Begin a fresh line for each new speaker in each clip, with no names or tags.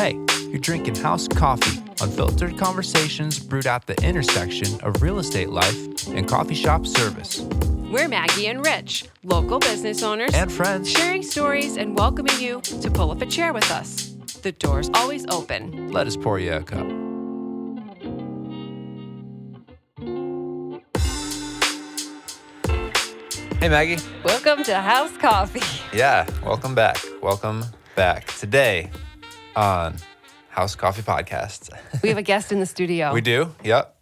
Hey, you're drinking house coffee, unfiltered conversations brewed at the intersection of real estate life and coffee shop service.
We're Maggie and Rich, local business owners,
And friends.
sharing stories and welcoming you to pull up a chair with us. The door's always open.
Let us pour you a cup. Hey, Maggie.
Welcome to House Coffee.
Yeah, welcome back. Welcome back. Today on House Coffee Podcast.
We have a guest in the studio.
we do? Yep.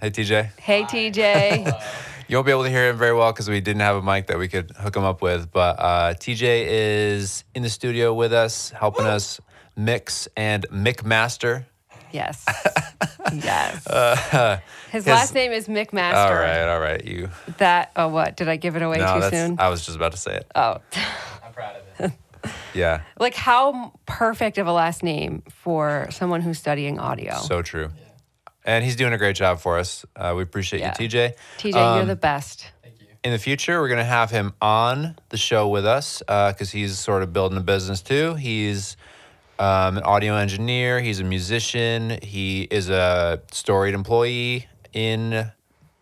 Hey, TJ.
Hey, TJ.
You won't be able to hear him very well because we didn't have a mic that we could hook him up with. But uh, TJ is in the studio with us, helping us mix and McMaster.
yes. Yes.
Uh,
His
his-
last name is McMaster.
all right, all right. You.
That, oh, what? Did I give it away
No,
too soon?
I was just about to say it.
oh.
I'm proud of it.
Yeah,
like, how perfect of a last name for someone who's studying audio.
so true. And he's doing a great job for us. Uh, we appreciate
Yeah.
you, TJ.
TJ, you're
Um,
the best.
Thank you.
in the future, we're going to have him on the show with us because he's sort of building a business too. He's um, an audio engineer, he's a musician, he is a storied employee in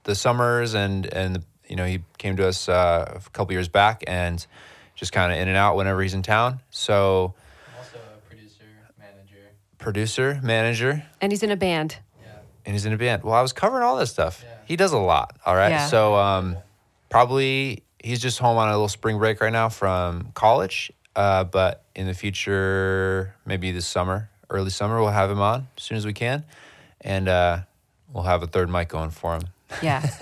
the summers, and, and you know, he came to us uh, a couple years back and just kind of in and out whenever he's in town. So,
also a producer, manager.
producer, manager,
And he's in a band.
Yeah.
and he's in a band. Well, I was covering all this stuff.
Yeah.
He does a lot. All right.
Yeah.
So um, probably he's just home on a little spring break right now from college. Uh, but in the future, maybe this summer, early summer, we'll have him on as soon as we can, and uh, we'll have a third mic going for him.
Yeah.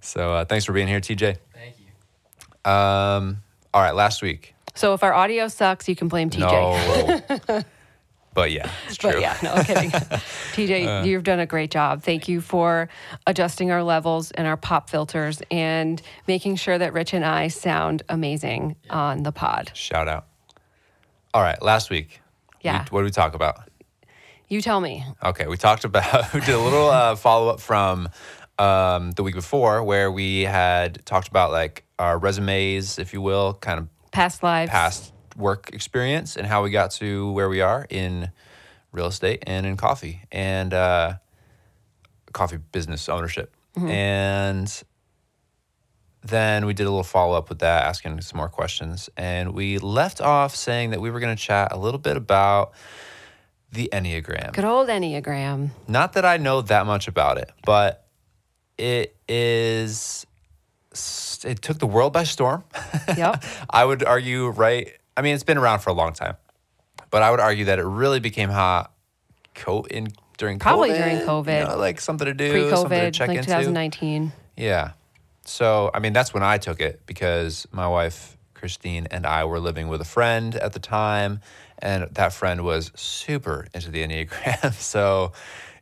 So uh, thanks for being here, TJ.
Thank you.
Um, all right, last week.
so if our audio sucks, you can blame TJ.
No. but yeah, it's true.
But yeah, no kidding. TJ, you've done a great job. Thank you for adjusting our levels and our pop filters and making sure that Rich and I sound amazing on the pod.
Shout out. All right, last week.
Yeah.
We, what did we talk about?
You tell me.
Okay, we talked about we did a little uh, follow up from um, the week before where we had talked about like our resumes, if you will, kind of
Past lives.
past work experience and how we got to where we are in real estate and in coffee and uh, coffee business ownership. And then we did a little follow up with that, asking some more questions. And we left off saying that we were going to chat a little bit about the Enneagram.
Good old Enneagram.
Not that I know that much about it, but it is. It took the world by storm.
Yep.
I would argue, right? I mean, it's been around for a long time, but I would argue that it really became hot co- in during
Probably
COVID,
during COVID.
you know, like something to do,
Pre
something to
COVID,
check
like
into.
2019.
Yeah. So, I mean, that's when I took it because my wife, Christine, and I were living with a friend at the time. And that friend was super into the Enneagram. so,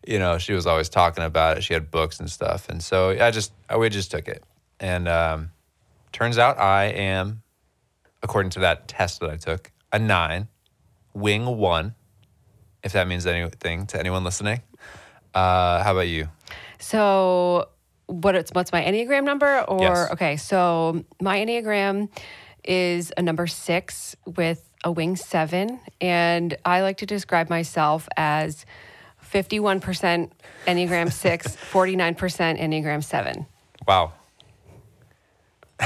you know, she was always talking about it. She had books and stuff. And so I just, I, we just took it. And um, turns out I am, according to that test that I took, a nine, wing one, if that means anything to anyone listening. Uh, how about you?
So, what it's what's my Enneagram number? Or
Yes.
okay, so my Enneagram is a number six with a wing seven, and I like to describe myself as fifty-one percent Enneagram six, 49 percent Enneagram seven.
Wow.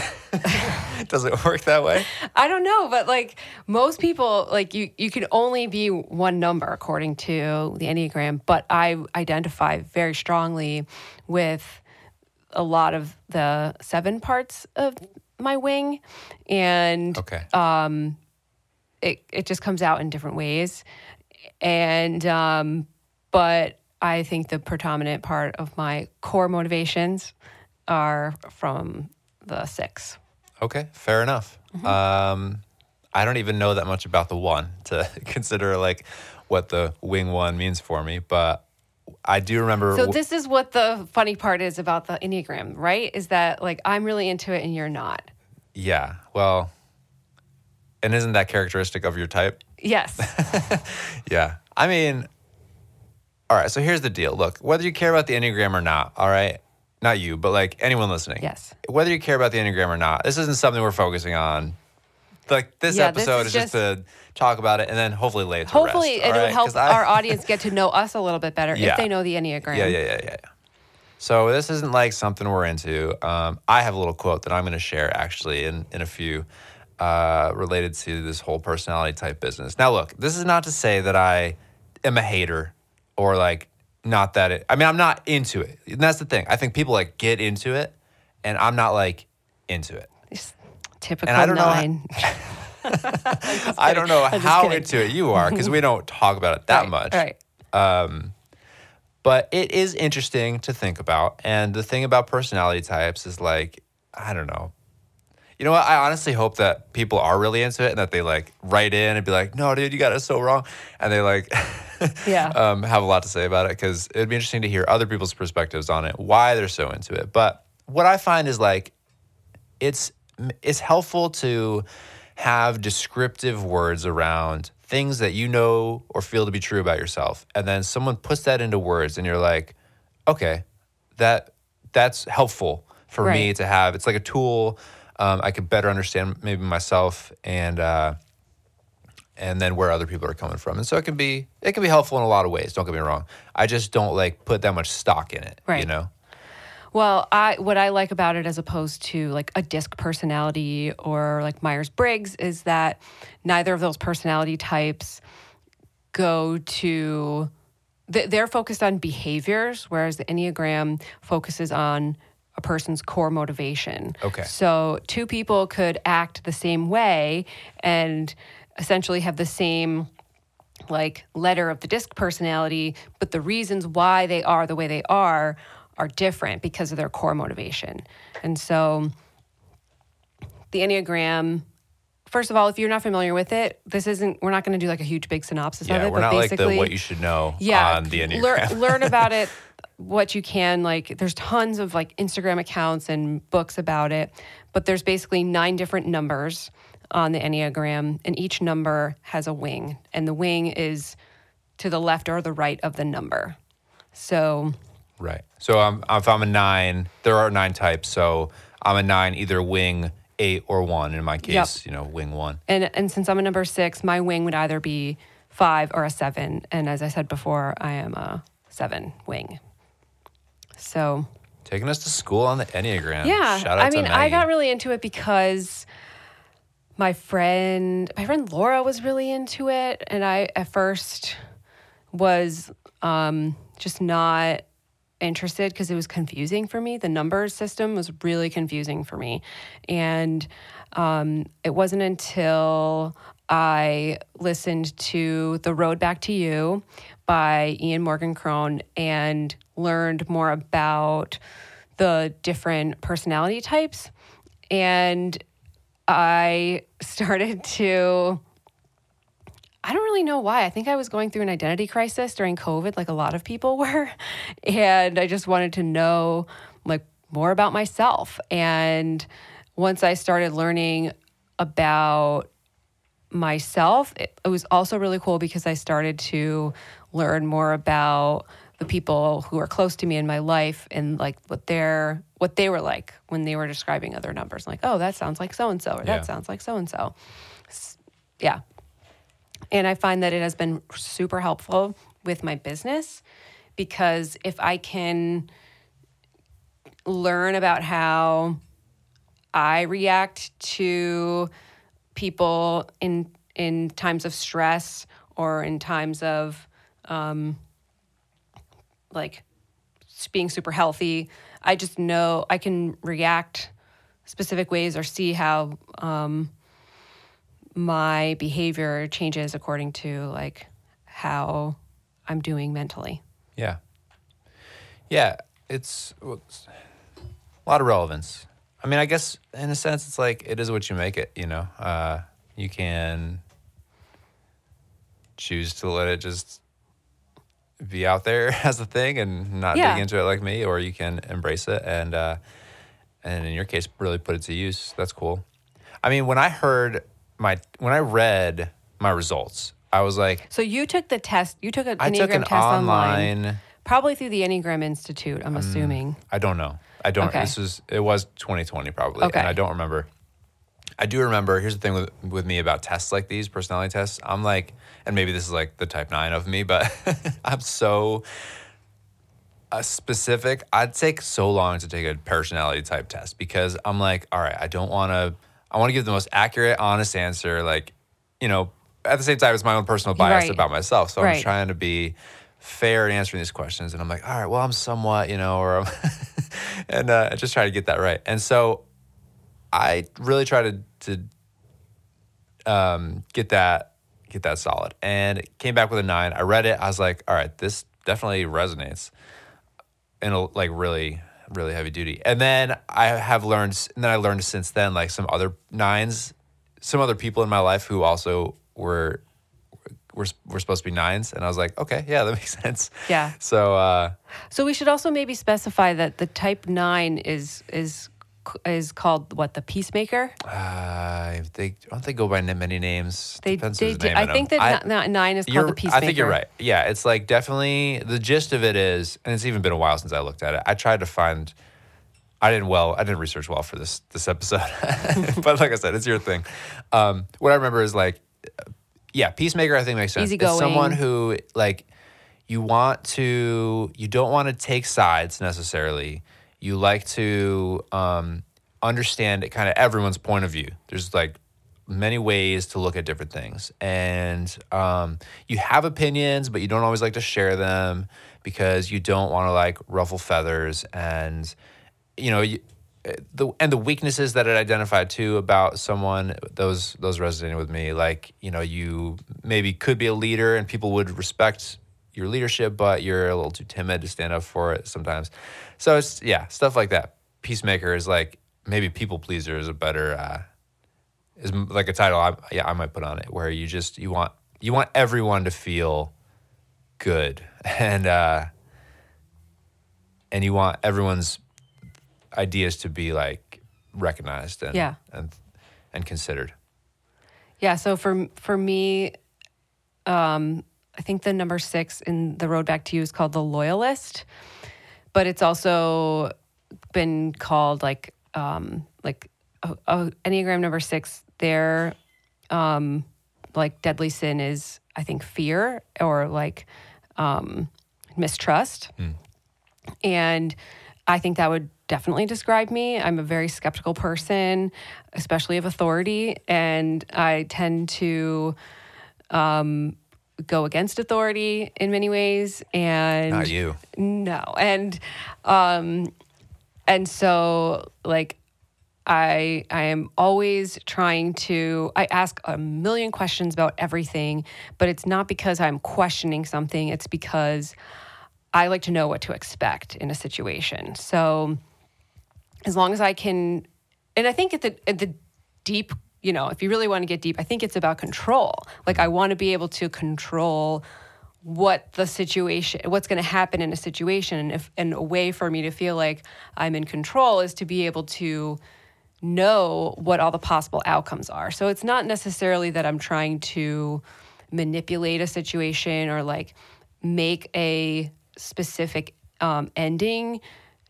Does it work that way?
I don't know, but like most people, like you, you can only be one number according to the Enneagram. But I identify very strongly with a lot of the seven parts of my wing, and
Okay.
it it just comes out in different ways. And um, but I think the predominant part of my core motivations are from the six.
okay, fair enough. Um, I don't even know that much about the one to consider like what the wing one means for me, but I do remember.
So this is what the funny part is about the Enneagram, right? Is that like I'm really into it and you're not.
yeah, well, and isn't that characteristic of your type?
Yes.
Yeah. I mean, all right, so here's the deal. Look, whether you care about the Enneagram or not, all right, not you, but like anyone listening.
Yes.
Whether you care about the Enneagram or not, this isn't something we're focusing on like this
Yeah, this
episode
is
is just, to talk about it, and then hopefully lay it
Hopefully,
rest,
it'll
right?
help
I-
our audience get to know us a little bit better
Yeah.
if they know the Enneagram.
Yeah, yeah, yeah, yeah, yeah. So this isn't like something we're into. Um, I have a little quote that I'm going to share actually in in a few uh, related to this whole personality type business. Now, look, this is not to say that I am a hater or like not that it. I mean, I'm not into it. And that's the thing. I think people like get into it, and I'm not like into it.
Just Typical
I don't know how-
nine.
I don't know how into it you are because we don't talk about it that
Right,
much.
Right.
Um, but it is interesting to think about. And the thing about personality types is like, I don't know. You know what? I honestly hope that people are really into it and that they like write in and be like, no, dude, you got it so wrong. And they like,
Yeah.
um, have a lot to say about it because it'd be interesting to hear other people's perspectives on it, why they're so into it. But what I find is like, it's it's helpful to have descriptive words around things that you know or feel to be true about yourself and then someone puts that into words and you're like okay that that's helpful for me to have it's like a tool um, i could better understand maybe myself and uh, and then where other people are coming from and so it can be it can be helpful in a lot of ways don't get me wrong i just don't like put that much stock in it
Right.
you know
Well, I what I like about it as opposed to like a disc personality or like Myers Briggs is that neither of those personality types go to they're focused on behaviors, whereas the Enneagram focuses on a person's core motivation.
Okay.
So two people could act the same way and essentially have the same like letter of the disc personality, but the reasons why they are the way they are are different because of their core motivation. And so the Enneagram, first of all, if you're not familiar with it, this isn't, we're not going to do like a huge big synopsis of
yeah
it,
we're
but
not like
basically,
the what you should know
yeah,
on the enneagram
learn about it what you can. Like, there's tons of like Instagram accounts and books about it, but there's basically nine different numbers on the Enneagram, and each number has a wing, and the wing is to the left or the right of the number. So,
Right. So um, if I'm a nine, there are nine types. So I'm a nine, either wing eight or one. In my case, you know, wing one.
and and since I'm a number six, my wing would either be five or a seven, and as I said before, I am a seven wing. So
Taking us to school on the Enneagram.
Yeah. I mean, I got really into it because my friend, my friend Laura was really into it. And I, at first, was um, just not interested because it was confusing for me. The numbers system was really confusing for me. And um, it wasn't until I listened to The Road Back to You by Ian Morgan Cron and learned more about the different personality types. And I started to I don't really know why. I think I was going through an identity crisis during COVID, like a lot of people were. And I just wanted to know like more about myself. And once I started learning about myself, it, it was also really cool because I started to learn more about the people who are close to me in my life and like what they're what they were like when they were describing other numbers. like, oh, that sounds like so and so, or
Yeah.
that sounds like so and so. Yeah. And I find that it has been super helpful with my business because if I can learn about how I react to people in in times of stress or in times of um, like being super healthy, I just know I can react specific ways or see how um, my behavior changes according to like how I'm doing mentally.
Yeah. Yeah. It's, it's a lot of relevance. I mean, I guess in a sense, it's like it is what you make it, you know? Uh, you can choose to let it just be out there as a thing and not
Yeah.
dig into it like me, or you can embrace it and, uh, and in your case, really put it to use. That's cool. I mean, when I heard my, when I read my results, I was like,
So you took the test. You took an
I
Enneagram
took an
test online,
online
probably through the Enneagram Institute. I'm assuming.
I don't know. I don't.
Okay.
This is it was 2020 probably,
Okay.
and I don't remember. I do remember. Here's the thing with with me about tests like these, personality tests. I'm like, and maybe this is like the type nine of me, but I'm so uh, specific. I'd take so long to take a personality type test because I'm like, all right, I don't want to. I want to give the most accurate, honest answer. Like, you know, at the same time, it's my own personal bias
Right.
about myself. So I'm trying to be fair in answering these questions. And I'm like, all right, well, I'm somewhat, you know, or I'm and uh, just try to get that right. And so I really try to to um, get that get that solid. And it came back with a nine. I read it. I was like, all right, this definitely resonates in a like really really heavy duty. And then I have learned, and then I learned since then like some other nines, some other people in my life who also were were were supposed to be nines, and I was like, okay, yeah, that makes sense.
Yeah.
So uh,
So we should also maybe specify that the type nine is is is called what the peacemaker.
uh, they don't they go by many names.
They,
Depends
they do, I think
them.
that ni- nine is called the peacemaker.
I think you're right. Yeah, it's like definitely the gist of it is, and it's even been a while since I looked at it. I tried to find. I didn't well. I didn't research well for this this episode, but like I said, it's your thing. Um, what I remember is like, yeah, peacemaker. I think makes sense. It's someone who like you want to. You don't want to take sides necessarily. You like to um, understand kind of everyone's point of view. There's like many ways to look at different things. And um, you have opinions but you don't always like to share them because you don't want to like ruffle feathers. And you know you, the and the weaknesses that it identified too about someone those those resonated with me. Like you know you maybe could be a leader and people would respect your leadership but you're a little too timid to stand up for it sometimes so it's yeah stuff like that peacemaker is like maybe people pleaser is a better uh, is like a title I, yeah I might put on it where you just you want you want everyone to feel good and uh and you want everyone's ideas to be like recognized and
Yeah.
and and considered
Yeah. So for for me, um, I think the number six in the road back to you is called the loyalist, but it's also been called like um, like uh, uh, Enneagram number six. Their um, like deadly sin is I think fear or like um, mistrust, and I think that would definitely describe me. I'm a very skeptical person, especially of authority, and I tend to um, go against authority in many ways. And
not you
no, and um, and so like I I am always trying to I ask a million questions about everything, but it's not because I'm questioning something. It's because I like to know what to expect in a situation. So as long as I can, and I think at the at the deep, you know, if you really want to get deep, I think it's about control. Like I want to be able to control what the situation, what's going to happen in a situation, and if and a way for me to feel like I'm in control is to be able to know what all the possible outcomes are. So it's not necessarily that I'm trying to manipulate a situation or like make a specific um, ending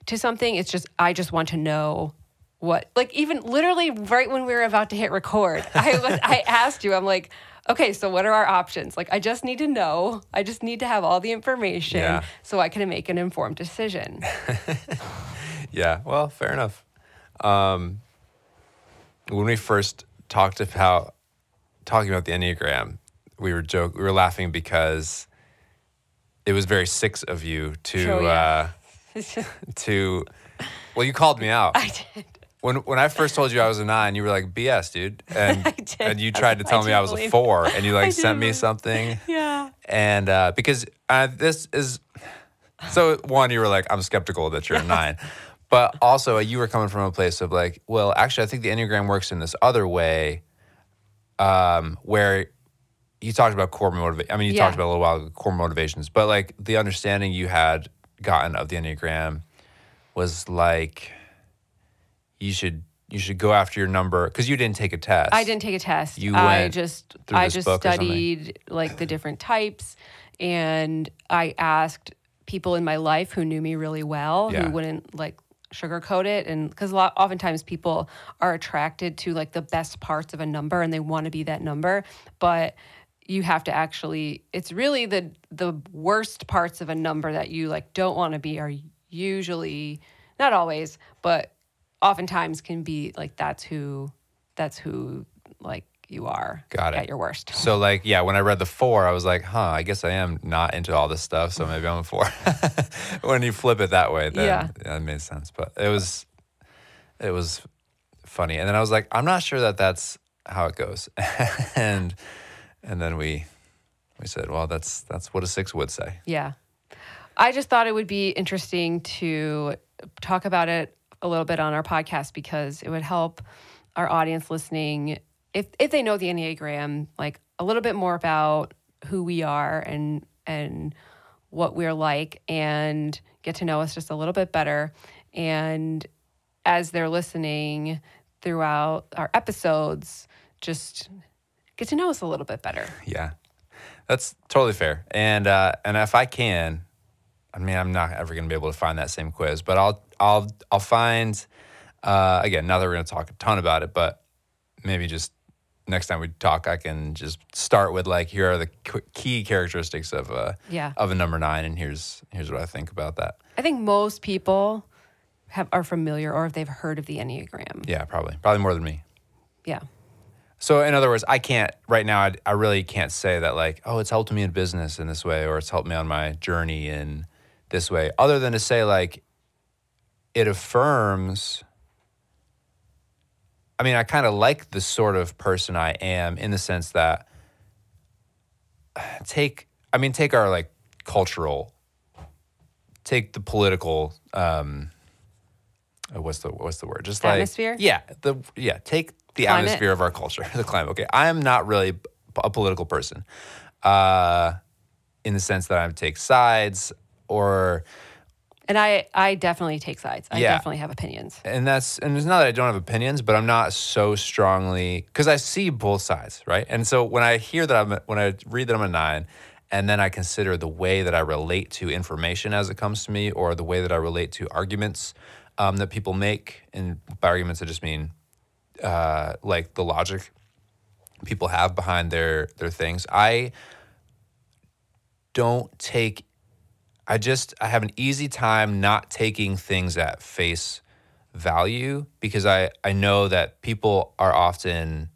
to something. It's just I just want to know what like even literally right when we were about to hit record, I was I asked you, I'm like, okay, so what are our options? Like I just need to know. I just need to have all the information
Yeah.
so I can make an informed decision.
yeah well fair enough um when we first talked about talking about the enneagram we were joke we were laughing because it was very six of you to
Oh, yeah.
uh to well you called me out
I did.
When when I first told you I was a nine, you were like BS, dude, and
I did.
and you tried to tell
like,
me
I
I was a four, and you like sent me something,
Yeah.
and uh, because uh, this is so one, you were like I'm skeptical that you're a nine, but also you were coming from a place of like, well, actually, I think the enneagram works in this other way, um, where you talked about core motivation. I mean, you
Yeah.
talked about a little while ago, core motivations, but like the understanding you had gotten of the enneagram was like you should you should go after your number because you didn't take a test.
I didn't take a test.
You
I just I just studied like the different types and I asked people in my life who knew me really well
Yeah.
who wouldn't like sugarcoat it and because a lot oftentimes people are attracted to like the best parts of a number and they want to be that number but you have to actually it's really the the worst parts of a number that you like don't want to be are usually not always but oftentimes can be like that's who that's who like you are
Got it.
at your worst
So like, yeah, when I read the four, I was like, huh, I guess I am not into all this stuff, so maybe I'm a four. when you flip it that way, then
Yeah.
that made sense. But it was, it was funny. And then I was like, I'm not sure that that's how it goes. and and then we we said, well, that's that's what a six would say.
Yeah. I just thought it would be interesting to talk about it a little bit on our podcast because it would help our audience listening if if they know the Enneagram, like a little bit more about who we are and and what we're like and get to know us just a little bit better. And as they're listening throughout our episodes, just get to know us a little bit better.
Yeah, that's totally fair. And uh, and if I can, I mean, I'm not ever going to be able to find that same quiz, but I'll I'll I'll find uh, again. Now that we're going to talk a ton about it, but maybe just next time we talk, I can just start with like here are the key characteristics of a
Yeah.
of a number nine, and here's here's what I think about that.
I think most people have are familiar or if they've heard of the Enneagram.
Yeah, probably probably more than me.
Yeah.
So in other words, I can't right now. I, I really can't say that like, oh, it's helped me in business in this way, or it's helped me on my journey in this way, other than to say like, it affirms. I mean, I kind of like the sort of person I am in the sense that take. I mean, take our like cultural. Take the political. Um, uh, what's the what's the word? Just like
Atmosphere?
Yeah, the yeah. Take the
Climate?
atmosphere of our culture, the climate. Okay, I am not really a political person, uh, in the sense that I take sides or
And I I definitely take sides. I
Yeah.
definitely have opinions.
and that's and it's not that I don't have opinions, but I'm not so strongly because I see both sides, right? And so when I hear that I'm when I read that I'm a nine, and then I consider the way that I relate to information as it comes to me, or the way that I relate to arguments um, that people make, and by arguments I just mean uh, like the logic people have behind their their things. I don't take I just I have an easy time not taking things at face value because I I know that people are often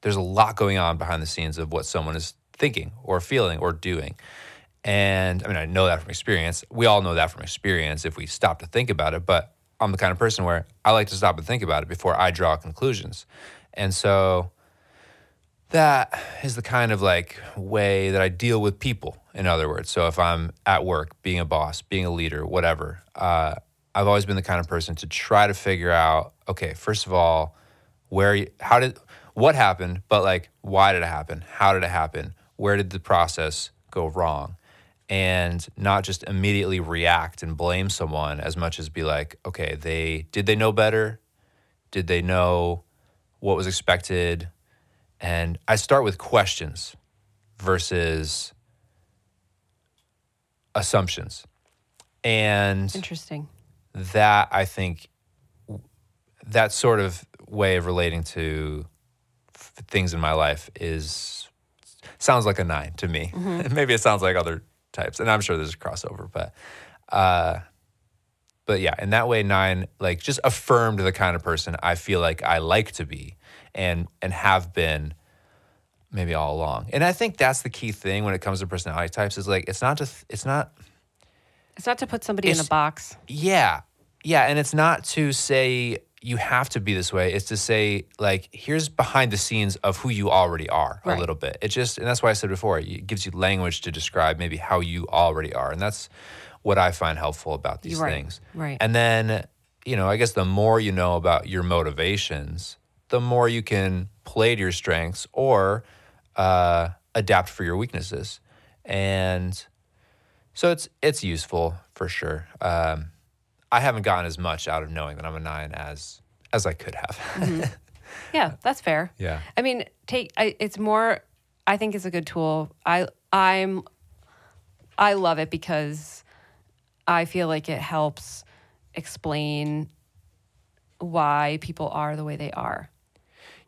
there's a lot going on behind the scenes of what someone is thinking or feeling or doing. And I mean I know that from experience. We all know that from experience if we stop to think about it, but I'm the kind of person where I like to stop and think about it before I draw conclusions. And so that is the kind of like way that I deal with people. In other words, so if I'm at work, being a boss, being a leader, whatever, uh, I've always been the kind of person to try to figure out, okay, first of all, where, you- how did, what happened, but like, why did it happen? How did it happen? Where did the process go wrong? And not just immediately react and blame someone as much as be like, okay, they did they know better? Did they know what was expected? And I start with questions versus assumptions. And
Interesting.
that I think that sort of way of relating to f- things in my life is sounds like a nine to me. Maybe it sounds like other types, and I'm sure there's a crossover, but uh, but yeah, in that way, nine like just affirmed the kind of person I feel like I like to be, and and have been maybe all along. And I think that's the key thing when it comes to personality types is like it's not just it's not
It's not to put somebody in a box.
yeah. Yeah. And it's not to say you have to be this way. It's to say, like, here's behind the scenes of who you already are a little bit. It just, and that's why I said before, it gives you language to describe maybe how you already are. And that's what I find helpful about these
Right.
things.
Right.
And then, you know, I guess the more you know about your motivations, the more you can play to your strengths or uh, adapt for your weaknesses. And so it's it's useful for sure. Um, I haven't gotten as much out of knowing that I'm a nine as as I could have.
Yeah, that's fair.
yeah.
I mean, take I, it's more. I think it's a good tool. I I'm I love it because I feel like it helps explain why people are the way they are.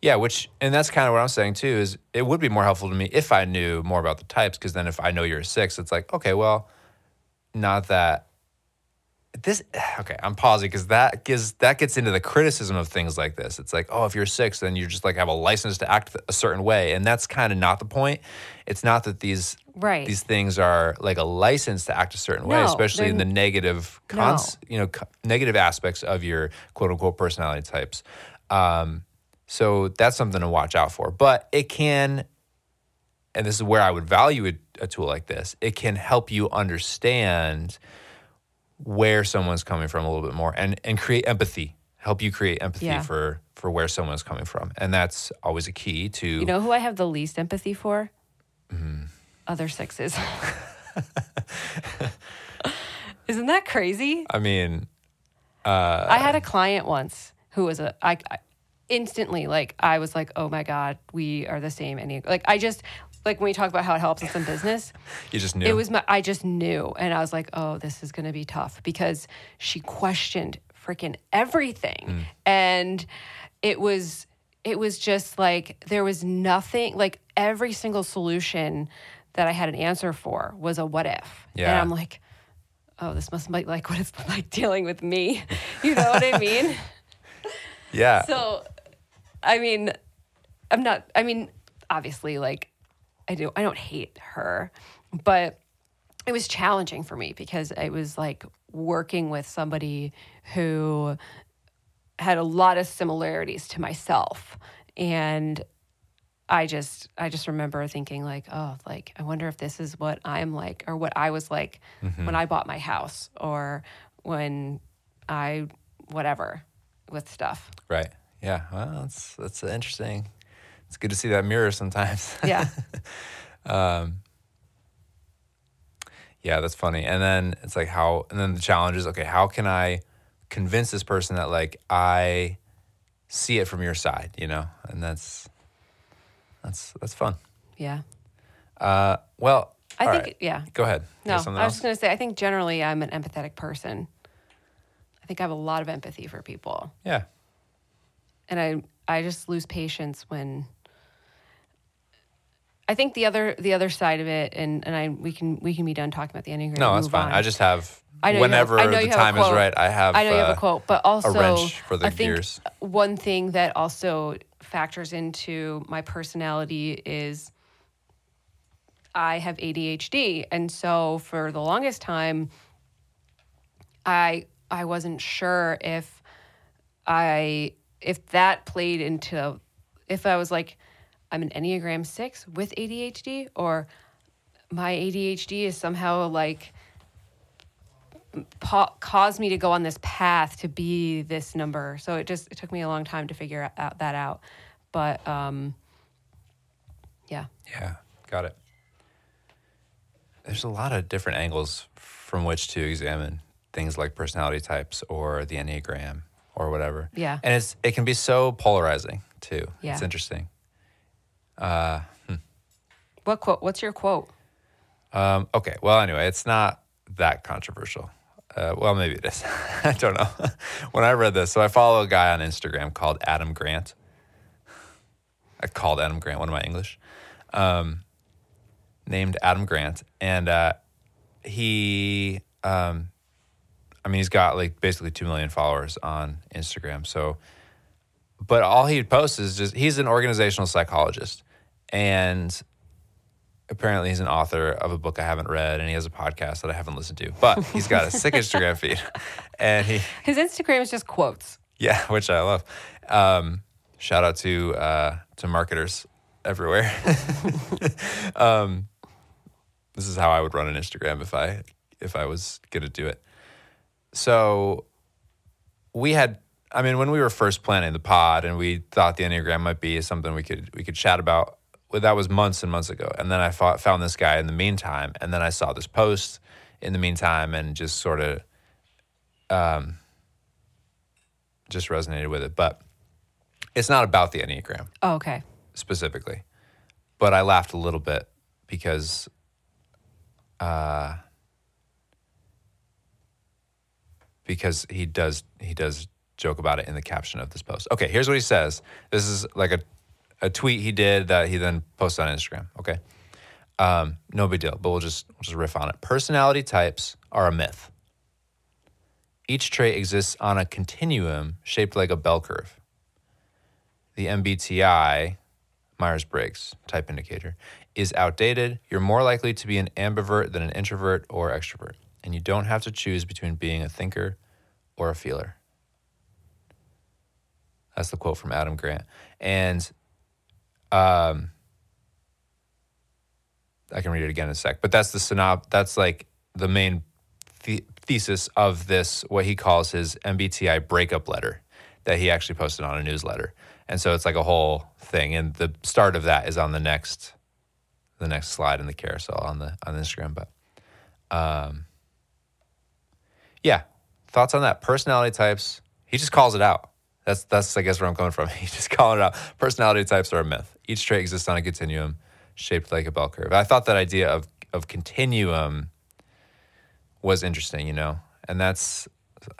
Yeah, which and that's kind of what I'm saying too is it would be more helpful to me if I knew more about the types because then if I know you're a six, it's like okay, well, not that this okay. I'm pausing because that gives that gets into the criticism of things like this. It's like oh, if you're six, then you just like have a license to act a certain way, and that's kind of not the point. It's not that these
Right.
these things are like a license to act a certain way, especially in the negative cons, you know co- negative aspects of your quote unquote personality types. Um, so that's something to watch out for. But it can, and this is where I would value a, a tool like this. It can help you understand where someone's coming from a little bit more, and and create empathy. Help you create empathy
Yeah.
for for where someone's coming from, and that's always a key to.
You know who I have the least empathy for?
Mm-hmm.
Other sexes Isn't that crazy?
I mean,
I had a client once who was a I, I instantly like I was like, oh my god, we are the same. Any like I just like when we talk about how it helps us in business,
you just knew
it was my I just knew, and I was like, oh, this is gonna be tough because she questioned freaking everything, mm. and it was it was just like there was nothing like every single solution that I had an answer for was a what if, and
Yeah.
I'm like. Oh, this must be like what it's like dealing with me. You know what I mean?
yeah.
So, I mean, I'm not. I mean, obviously, like, I do. I don't hate her, but it was challenging for me because I was like working with somebody who had a lot of similarities to myself, and I just, I just remember thinking like, oh, like, I wonder if this is what I'm like, or what I was like mm-hmm. when I bought my house, or when I, whatever, with stuff.
Right. Yeah. Well, that's that's interesting. It's good to see that mirror sometimes.
Yeah.
yeah, that's funny. And then it's like how and then the challenge is okay, how can I convince this person that like I see it from your side, you know? And that's that's that's fun.
Yeah.
Uh well,
I think,
right.
yeah.
Go ahead.
No, I was
else?
just going to say, I think generally I'm an empathetic person. I think I have a lot of empathy for people.
Yeah.
And I, I just lose patience when I think the other the other side of it, and, and I we can we can be done talking about the enneagram.
No, that's fine.
on.
I just have
I know you have-
whenever
I know
the
you have a
time is right, I have
I know you have
uh,
a quote, but also a
wrench for the
I think
gears.
one thing that also factors into my personality is I have ADHD, and so for the longest time, I I wasn't sure if I if that played into if I was like I'm an Enneagram six with ADHD or my ADHD is somehow like pa- caused me to go on this path to be this number. So it just it took me a long time to figure out that out. But um yeah.
Yeah, got it. There's a lot of different angles from which to examine things like personality types or the Enneagram or whatever.
Yeah.
And it's it can be so polarizing too.
Yeah.
It's interesting.
What quote what's your quote?
Um, okay. Well, anyway, it's not that controversial. Uh, well, maybe it is. I don't know. when I read this, so I follow a guy on Instagram called Adam Grant. I called Adam Grant, one of my English, um, named Adam Grant, and uh, he, um, I mean, he's got like basically two million followers on Instagram. So, but all he posts is just he's an organizational psychologist, and apparently he's an author of a book I haven't read, and he has a podcast that I haven't listened to. But he's got a sick Instagram feed, and he,
His Instagram is just quotes.
yeah, which I love. Um, shout out to uh, to marketers everywhere. um, this is how I would run an Instagram if I if I was gonna do it. So we had I mean when we were first planning the pod and we thought the Enneagram might be something we could we could chat about that was months and months ago and then I fought, found this guy in the meantime and then I saw this post in the meantime and just sort of um just resonated with it but it's not about the Enneagram
Oh, okay.
specifically. But I laughed a little bit because uh, because he does he does joke about it in the caption of this post. Okay, here's what he says. This is like a a tweet he did that he then posted on Instagram. Okay, um, no big deal, but we'll just we'll just riff on it. Personality types are a myth. Each trait exists on a continuum shaped like a bell curve. The MBTI, Myers Briggs type indicator, is outdated. You're more likely to be an ambivert than an introvert or extrovert. And you don't have to choose between being a thinker or a feeler. That's the quote from Adam Grant. And um, I can read it again in a sec, but that's the synop. That's like the main the- thesis of this, what he calls his MBTI breakup letter that he actually posted on a newsletter. And so it's like a whole thing. And the start of that is on the next, the next slide in the carousel on the on Instagram. But, um, yeah, thoughts on that? Personality types. He just calls it out. That's that's I guess where I'm coming from. He just calling it out. Personality types are a myth. Each trait exists on a continuum shaped like a bell curve. I thought that idea of of continuum was interesting, you know, and that's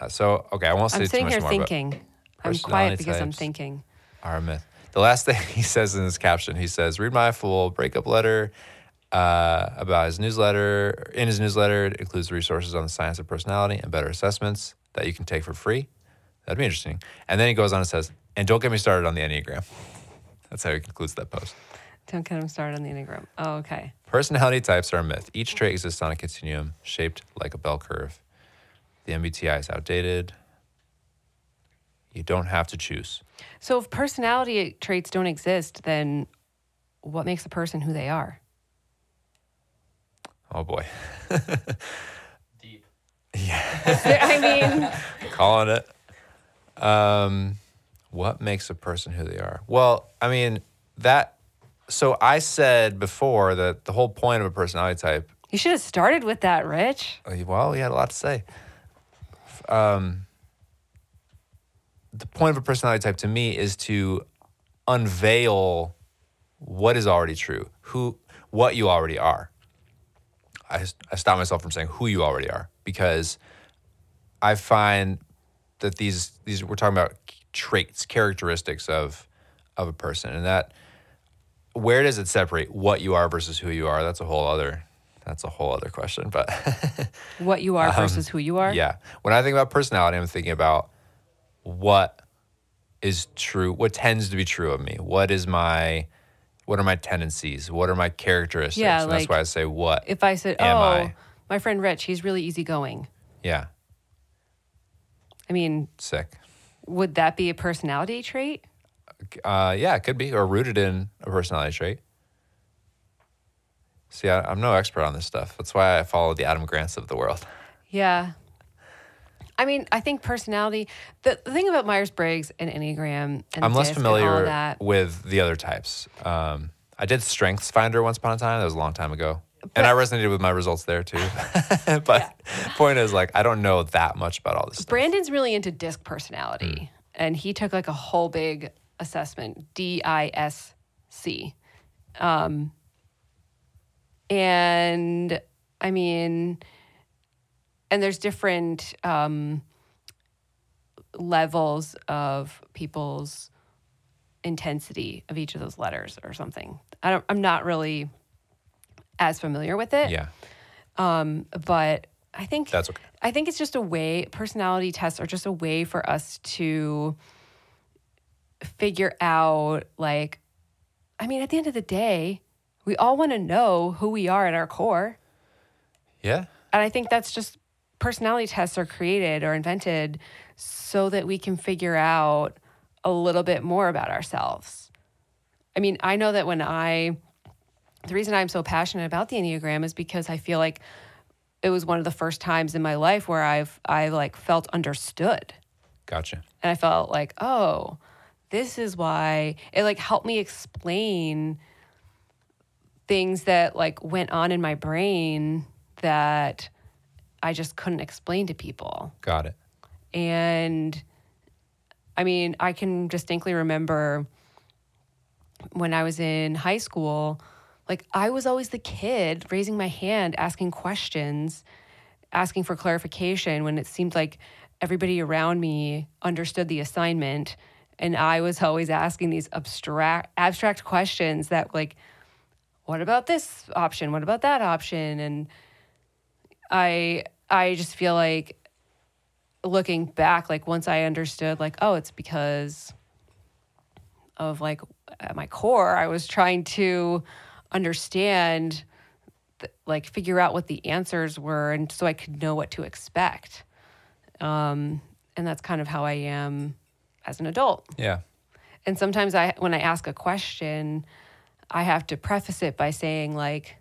so okay. I won't say
I'm sitting here thinking. I'm quiet because I'm thinking.
Are a myth. The last thing he says in his caption, he says, "Read my full breakup letter." Uh, about his newsletter. In his newsletter, it includes resources on the science of personality and better assessments that you can take for free. That'd be interesting. And then he goes on and says, "And don't get me started on the Enneagram." That's how he concludes that post.
Don't get him started on the Enneagram. Oh, okay.
Personality types are a myth. Each trait exists on a continuum shaped like a bell curve. The MBTI is outdated. You don't have to choose.
So if personality traits don't exist, then what makes a person who they are?
Oh boy.
Deep. Yeah.
I mean,
calling it. Um, what makes a person who they are? Well, I mean that. So I said before that the whole point of a personality type.
you should have started with that, Rich.
uh, Well, he had a lot to say. Um, the point of a personality type to me is to unveil what is already true, who, what you already are. I, I stop myself from saying who you already are because I find that these these we're talking about traits, characteristics of of a person, and that where does it separate what you are versus who you are? That's a whole other that's a whole other question. But
What you are versus who you are.
Um, yeah, when I think about personality, I'm thinking about what is true, what tends to be true of me. What is my what are my tendencies? What are my characteristics?
Yeah,
and that's why I say what.
If I said, "Oh,
I?
my friend Rich, he's really easygoing,"
yeah,
I mean,
sick.
would that be a personality trait?
Uh, yeah, it could be, or rooted in a personality trait. See, I, I'm no expert on this stuff. That's why I follow the Adam Grants of the world.
Yeah. I mean, I think personality. The, the thing about Myers Briggs and Enneagram and
I'm less
DISC and all
familiar
that.
with the other types. Um, I did Strengths Finder once upon a time. That was a long time ago. And I resonated with my results there too. but point is, like, I don't know that much about all this stuff.
Brandon's really into disc personality,
Hmm.
and he took like a whole big assessment, D I S C. Um, and I mean, and there's different um, levels of people's intensity of each of those letters or something. I don't. I'm not really as familiar with it.
Yeah, um,
but I think
that's okay.
I think it's just a way, personality tests are just a way for us to figure out, like, I mean, at the end of the day, we all want to know who we are at our core.
Yeah,
And I think that's just personality tests are created or invented so that we can figure out a little bit more about ourselves. I mean, I know that when I, the reason I'm so passionate about the Enneagram is because I feel like it was one of the first times in my life where I've, I like felt understood.
gotcha.
And I felt like, oh, this is why it like helped me explain things that like went on in my brain that I just couldn't explain to people.
Got it.
And I mean, I can distinctly remember when I was in high school, like I was always the kid raising my hand, asking questions, asking for clarification when it seemed like everybody around me understood the assignment and I was always asking these abstract abstract questions that like what about this option? What about that option? And I I just feel like looking back like once I understood like oh it's because of like at my core I was trying to understand like figure out what the answers were and so I could know what to expect. Um and that's kind of how I am as an adult.
Yeah.
And sometimes I when I ask a question, I have to preface it by saying like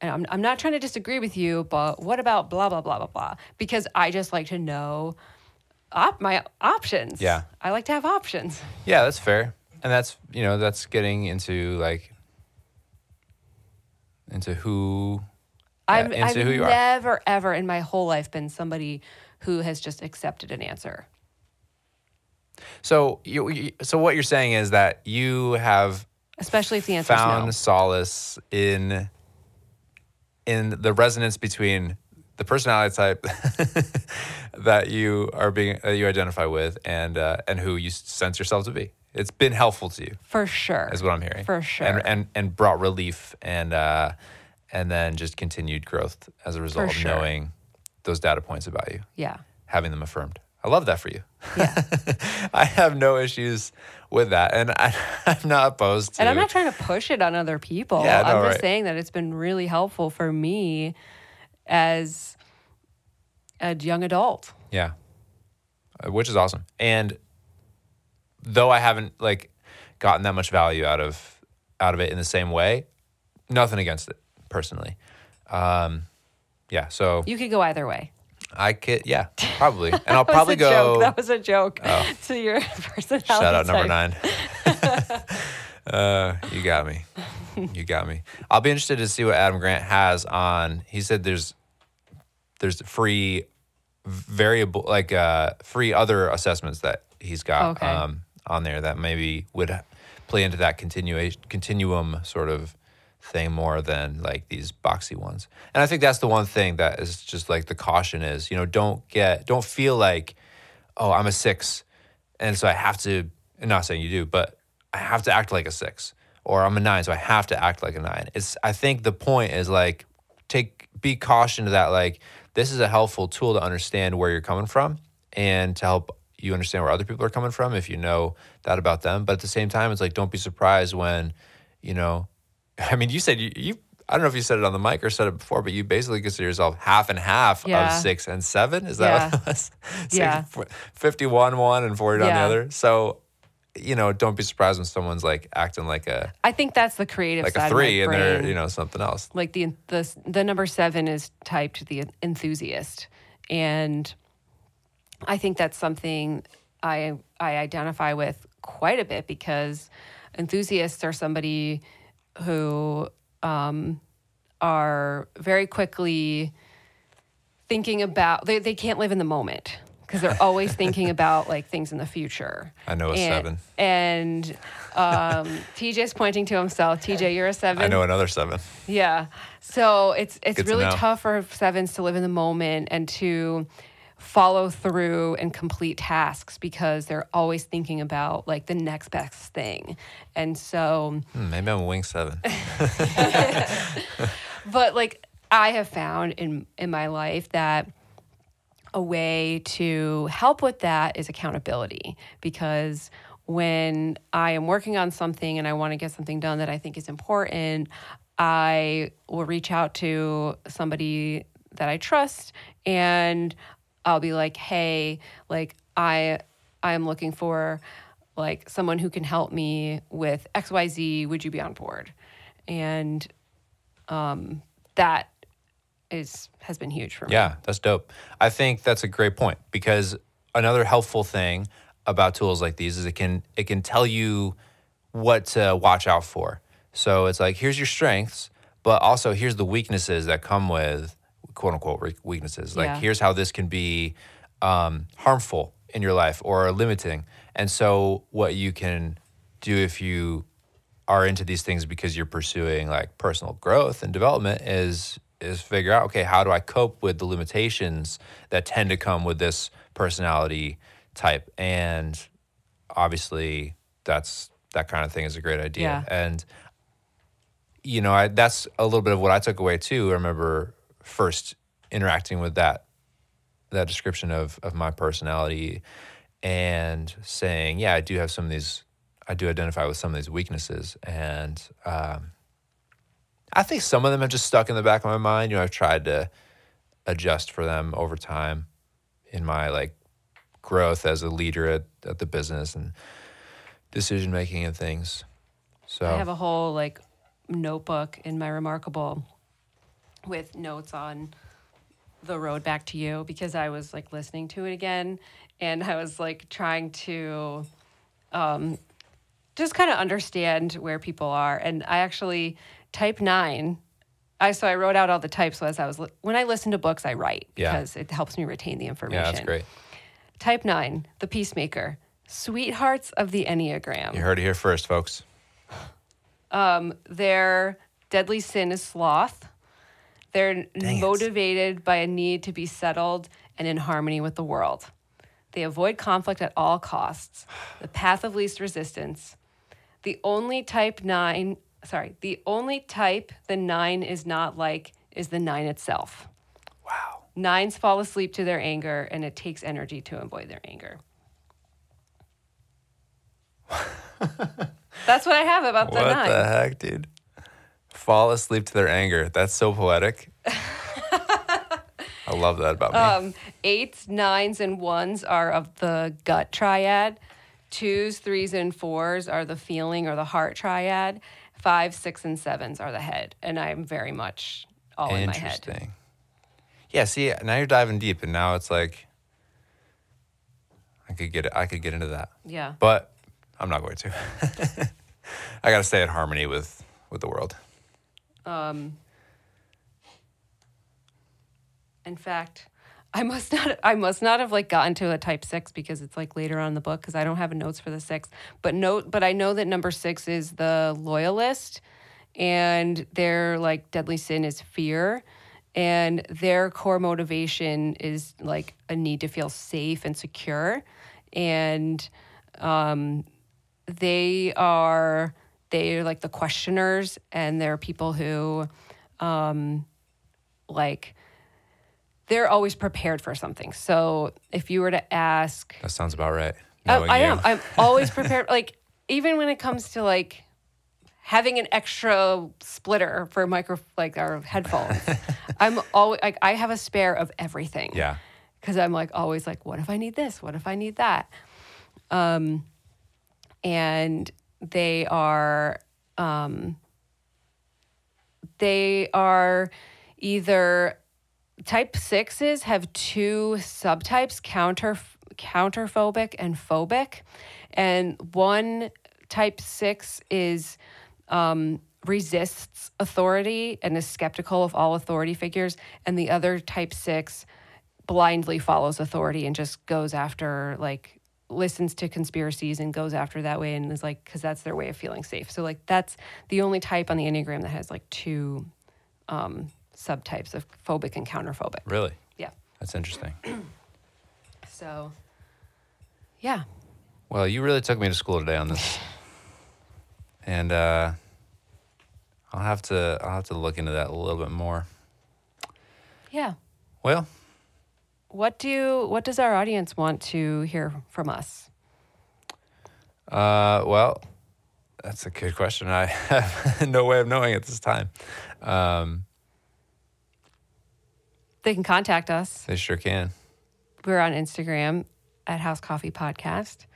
and I'm I'm not trying to disagree with you, but what about blah blah blah blah blah because I just like to know op- my options.
Yeah.
I like to have options.
Yeah, that's fair. And that's, you know, that's getting into like into who
I've,
into
I've
who you are.
never ever in my whole life been somebody who has just accepted an answer.
So you, you so what you're saying is that you have
Especially if the answer
found
no.
solace in in the resonance between the personality type that you are being that you identify with and uh, and who you sense yourself to be. It's been helpful to you,
For sure.
is what I'm hearing.
For sure.
and and, and brought relief and uh, and then just continued growth as a result of
sure.
knowing those data points about you,
yeah.
having them affirmed. I love that for you.
Yeah.
I have no issues with that, and I, I'm not opposed to.
And I'm not trying to push it on other people.
Yeah,
I'm just
right.
saying that it's been really helpful for me as a young adult.
Yeah. Uh, Which is awesome. And though I haven't like gotten that much value out of out of it in the same way, nothing against it personally. Um yeah, so
You could go either way.
I could yeah, probably. And I'll probably go Oh.
Joke. That was a joke to your personality.
shout out number. 9. uh you got me. You got me. I'll be interested to see what Adam Grant has on. He said there's there's free variable like uh free other assessments that he's got
Okay.
um on there that maybe would play into that continuation continuum sort of thing more than like these boxy ones. And I think that's the one thing that is just like the caution is, you know, don't get don't feel like oh, I'm a 6 and so I have to I'm not saying you do, but I have to act like a 6 or I'm a 9 so I have to act like a 9. It's I think the point is like take be caution to that like this is a helpful tool to understand where you're coming from and to help you understand where other people are coming from if you know that about them. But at the same time, it's like don't be surprised when, you know, I mean, you said you, you I don't know if you said it on the mic or said it before, but you basically consider yourself half and half
Yeah.
of six and seven. Is that what it was?
Yeah.
51 one and 40 on the other. So, you know, don't be surprised when someone's like acting like a
I think that's the creative
like
side
a three and they're, you know, something else.
like the the the number seven is typed the enthusiast, and I think that's something I I identify with quite a bit because enthusiasts are somebody who um, are very quickly thinking about they, they can't live in the moment because they're always thinking about like things in the future.
I know a
and,
seven.
And um, TJ's pointing to himself. TJ, you're a seven.
I know another seven.
Yeah. So it's it's
Good
really tough for sevens to live in the moment and to follow through and complete tasks because they're always thinking about like the next best thing. And so
Hmm, maybe I'm a wing seven.
but like I have found in in my life that a way to help with that is accountability because when I am working on something and I want to get something done that I think is important, I will reach out to somebody that I trust and I'll be like, "Hey, like I I'm looking for like someone who can help me with XYZ. Would you be on board?" And um, that is has been huge for me.
Yeah, that's dope. I think that's a great point because another helpful thing about tools like these is it can it can tell you what to watch out for. So it's like here's your strengths, but also here's the weaknesses that come with quote unquote weaknesses. Like
Yeah.
here's how this can be um, harmful in your life or limiting. And so what you can do if you are into these things because you're pursuing like personal growth and development is is figure out okay, how do I cope with the limitations that tend to come with this personality type? And obviously, that's that kind of thing is a great idea.
Yeah.
And you know, I, that's a little bit of what I took away too. I remember first interacting with that that description of of my personality and saying, yeah, I do have some of these, I do identify with some of these weaknesses, and um, I think some of them have just stuck in the back of my mind. You know, I've tried to adjust for them over time in my like growth as a leader at, at the business and decision making and things. So
I have a whole like notebook in my Remarkable with notes on the road back to you because I was like listening to it again and I was like trying to um, just kind of understand where people are. And I actually type nine. I so I wrote out all the types as I was li- when I listen to books I write
Yeah.
because it helps me retain the information.
yeah, that's great.
Type nine, the peacemaker, sweethearts of the enneagram.
You heard it here first, folks.
Um, their deadly sin is sloth. They're
Dang it.
motivated by a need to be settled and in harmony with the world. They avoid conflict at all costs. The path of least resistance. The only type nine, sorry, the only type the nine is not like is the nine itself.
Wow.
Nines fall asleep to their anger, and it takes energy to avoid their anger. That's what I have about the nine.
What the heck, dude? Fall asleep to their anger. That's so poetic. I love that about me.
Um, eights, nines, and ones are of the gut triad. Twos, threes, and fours are the feeling or the heart triad. Five, six, and sevens are the head. And I'm very much all in my head.
Interesting. Yeah, see, now you're diving deep, and now it's like I could get it. I could get into that,
Yeah.
but I'm not going to. I got to stay in harmony with with the world.
In fact, I must not I must not have like gotten to a type 6 because it's like later on in the book because I don't have notes for the 6. But note but I know that number 6 is the loyalist and their like deadly sin is fear and their core motivation is like a need to feel safe and secure and um they are they're like the questioners and they're people who um like they're always prepared for something. So if you were to ask,
That sounds about right.
I, I
you.
am. I'm always prepared. like even when it comes to like having an extra splitter for micro like our headphones, I'm always like I have a spare of everything.
Yeah.
Because I'm like always like, what if I need this? What if I need that? Um, and they are um, they are either type sixes have two subtypes counter counterphobic and phobic. And one type six is um, resists authority and is skeptical of all authority figures. And the other type six blindly follows authority and just goes after like listens to conspiracies and goes after that way and is like because that's their way of feeling safe so like that's the only type on the enneagram that has like two um, subtypes of phobic and counterphobic
Really?
yeah
That's interesting.
so yeah
Well, you really took me to school today on this, and uh, I'll have to I'll have to look into that a little bit more.
yeah
Well,
what do what does our audience want to hear from us
uh, well, that's a good question. I have no way of knowing at this time. Um,
they can contact us
they sure can.
we're on instagram at house coffee podcast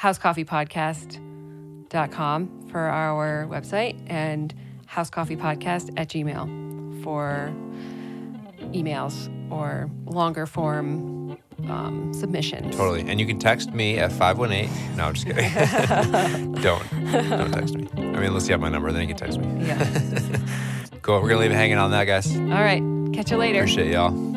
housecoffeepodcast.com for our website and housecoffeepodcast at gmail for emails or longer form um, submissions
Totally. And you can text me at 518. No, I'm just kidding. don't. Don't text me. I mean, unless you have my number, then you can text me.
yeah
Cool. We're going to leave it hanging on that, guys.
all right catch you later
Appreciate y'all.